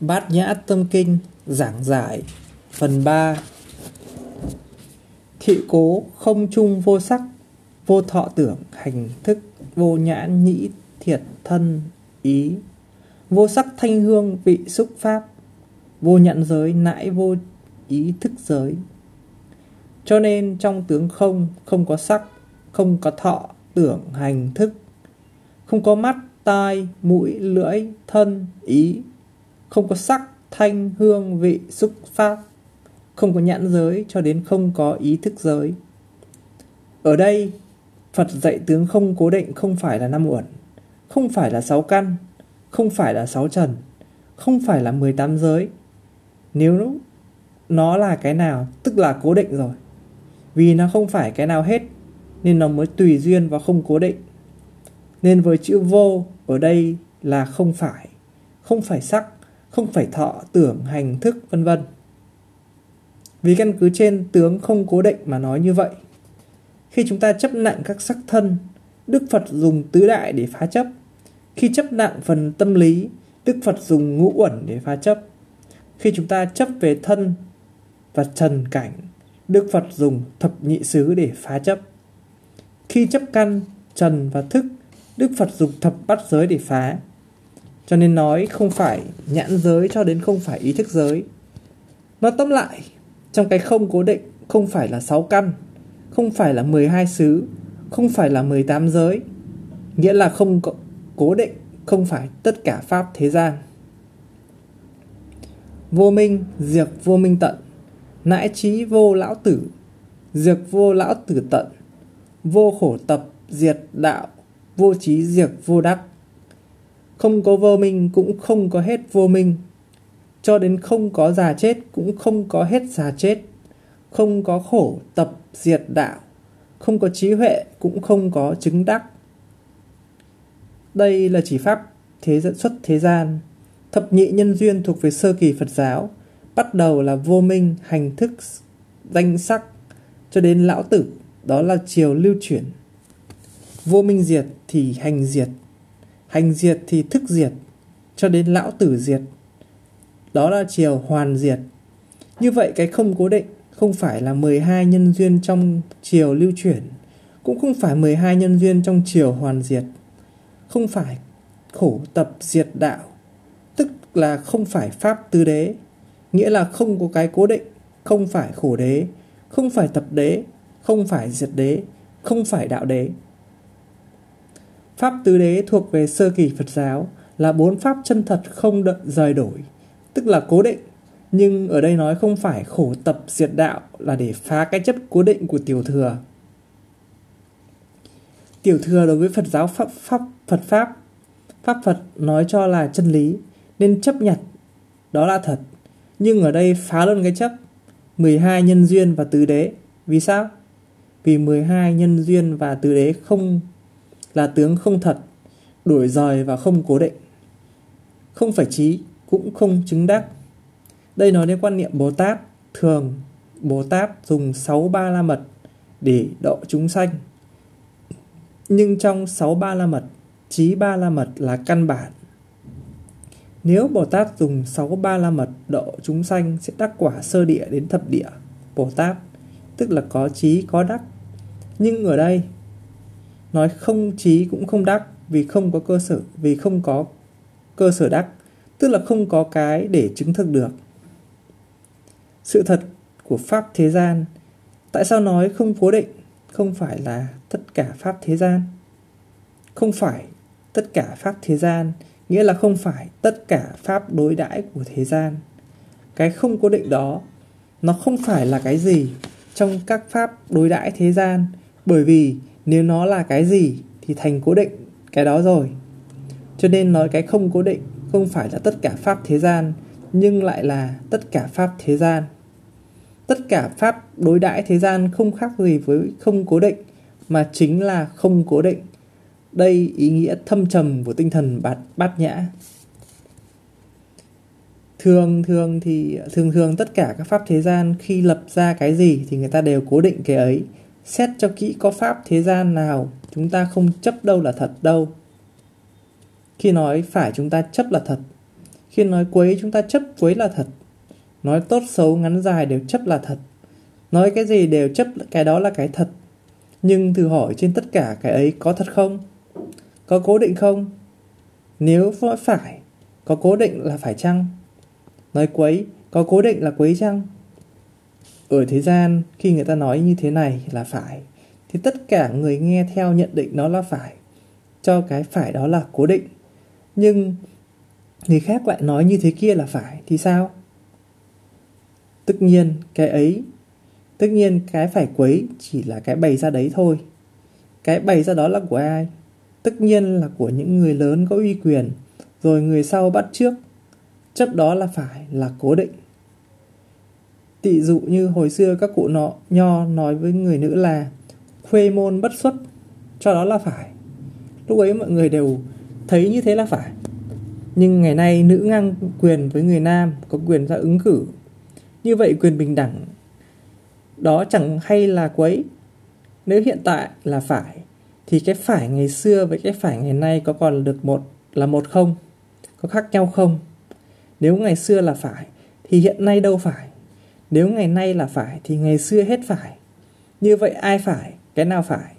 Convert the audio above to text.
Bát Nhã Tâm Kinh, giảng giải. Phần 3 Thị cố không chung vô sắc, Vô thọ tưởng, hành thức, Vô nhãn nhĩ thiệt thân ý. Vô sắc thanh hương vị xúc pháp, Vô nhận giới nãi vô ý thức giới. Cho nên trong tướng không Không có sắc, Không có thọ tưởng, hành thức. Không có mắt, tai, mũi, lưỡi, thân, ý không có sắc, thanh, hương, vị, xúc, pháp, không có nhãn giới cho đến không có ý thức giới. Ở đây, Phật dạy tướng không cố định không phải là năm uẩn, không phải là sáu căn, không phải là sáu trần, không phải là 18 giới. Nếu nó là cái nào, tức là cố định rồi. Vì nó không phải cái nào hết, nên nó mới tùy duyên và không cố định. Nên với chữ vô ở đây là không phải, không phải sắc, không phải thọ, tưởng, hành, thức, vân vân. Vì căn cứ trên tướng không cố định mà nói như vậy. Khi chúng ta chấp nặng các sắc thân, Đức Phật dùng tứ đại để phá chấp. Khi chấp nặng phần tâm lý, Đức Phật dùng ngũ uẩn để phá chấp. Khi chúng ta chấp về thân và trần cảnh, Đức Phật dùng thập nhị xứ để phá chấp. Khi chấp căn, trần và thức, Đức Phật dùng thập bát giới để phá. Cho nên nói không phải nhãn giới cho đến không phải ý thức giới. Nó tóm lại, trong cái không cố định không phải là 6 căn, không phải là 12 xứ, không phải là 18 giới. Nghĩa là không cố định, không phải tất cả pháp thế gian. Vô minh, diệt vô minh tận, nãi trí vô lão tử, diệt vô lão tử tận, vô khổ tập, diệt đạo, vô trí diệt vô đắc. Không có vô minh cũng không có hết vô minh. Cho đến không có già chết cũng không có hết già chết. Không có khổ tập diệt đạo. Không có trí huệ cũng không có chứng đắc. Đây là chỉ pháp thế dẫn xuất thế gian. Thập nhị nhân duyên thuộc về sơ kỳ Phật giáo. Bắt đầu là vô minh, hành thức, danh sắc. Cho đến lão tử, đó là chiều lưu chuyển. Vô minh diệt thì hành diệt hành diệt thì thức diệt, cho đến lão tử diệt. Đó là chiều hoàn diệt. Như vậy cái không cố định không phải là 12 nhân duyên trong chiều lưu chuyển, cũng không phải 12 nhân duyên trong chiều hoàn diệt. Không phải khổ tập diệt đạo, tức là không phải pháp tứ đế, nghĩa là không có cái cố định, không phải khổ đế, không phải tập đế, không phải diệt đế, không phải đạo đế. Pháp tứ đế thuộc về sơ kỳ Phật giáo là bốn pháp chân thật không đợi rời đổi, tức là cố định. Nhưng ở đây nói không phải khổ tập diệt đạo là để phá cái chấp cố định của tiểu thừa. Tiểu thừa đối với Phật giáo pháp, pháp Phật pháp, pháp Phật nói cho là chân lý nên chấp nhận đó là thật. Nhưng ở đây phá luôn cái chấp 12 nhân duyên và tứ đế. Vì sao? Vì 12 nhân duyên và tứ đế không là tướng không thật, đuổi rời và không cố định. Không phải trí, cũng không chứng đắc. Đây nói đến quan niệm Bồ Tát, thường Bồ Tát dùng 6 ba la mật để độ chúng sanh. Nhưng trong 6 ba la mật, trí ba la mật là căn bản. Nếu Bồ Tát dùng 6 ba la mật độ chúng sanh sẽ đắc quả sơ địa đến thập địa Bồ Tát, tức là có trí có đắc. Nhưng ở đây nói không trí cũng không đắc vì không có cơ sở, vì không có cơ sở đắc, tức là không có cái để chứng thực được. Sự thật của pháp thế gian, tại sao nói không cố định, không phải là tất cả pháp thế gian? Không phải tất cả pháp thế gian, nghĩa là không phải tất cả pháp đối đãi của thế gian. Cái không cố định đó, nó không phải là cái gì trong các pháp đối đãi thế gian, bởi vì nếu nó là cái gì thì thành cố định cái đó rồi. Cho nên nói cái không cố định không phải là tất cả pháp thế gian, nhưng lại là tất cả pháp thế gian. Tất cả pháp đối đãi thế gian không khác gì với không cố định, mà chính là không cố định. Đây ý nghĩa thâm trầm của tinh thần bát bát nhã. Thường thường thì, thường thường tất cả các pháp thế gian khi lập ra cái gì thì người ta đều cố định cái ấy. Xét cho kỹ có pháp thế gian nào chúng ta không chấp đâu là thật đâu. Khi nói phải chúng ta chấp là thật. Khi nói quấy chúng ta chấp quấy là thật. Nói tốt xấu ngắn dài đều chấp là thật. Nói cái gì đều chấp cái đó là cái thật. Nhưng thử hỏi trên tất cả cái ấy có thật không? Có cố định không? Nếu nói phải, có cố định là phải chăng? Nói quấy, có cố định là quấy chăng? Ở thế gian, khi người ta nói như thế này là phải, thì tất cả người nghe theo nhận định nó là phải, cho cái phải đó là cố định. Nhưng người khác lại nói như thế kia là phải, thì sao? Tất nhiên, cái ấy, tất nhiên cái phải quấy chỉ là cái bày ra đấy thôi. Cái bày ra đó là của ai? Tất nhiên là của những người lớn có uy quyền, rồi người sau bắt trước. Chấp đó là phải, là cố định. Tị dụ như hồi xưa các cụ nọ nho nói với người nữ là khuê môn bất xuất, cho đó là phải. Lúc ấy mọi người đều thấy như thế là phải. Nhưng ngày nay nữ ngang quyền với người nam có quyền ra ứng cử. Như vậy quyền bình đẳng đó chẳng hay là quấy. Nếu hiện tại là phải thì cái phải ngày xưa với cái phải ngày nay có còn được một là một không? Có khác nhau không? Nếu ngày xưa là phải thì hiện nay đâu phải? Nếu ngày nay là phải thì ngày xưa hết phải. Như vậy ai phải? Cái nào phải?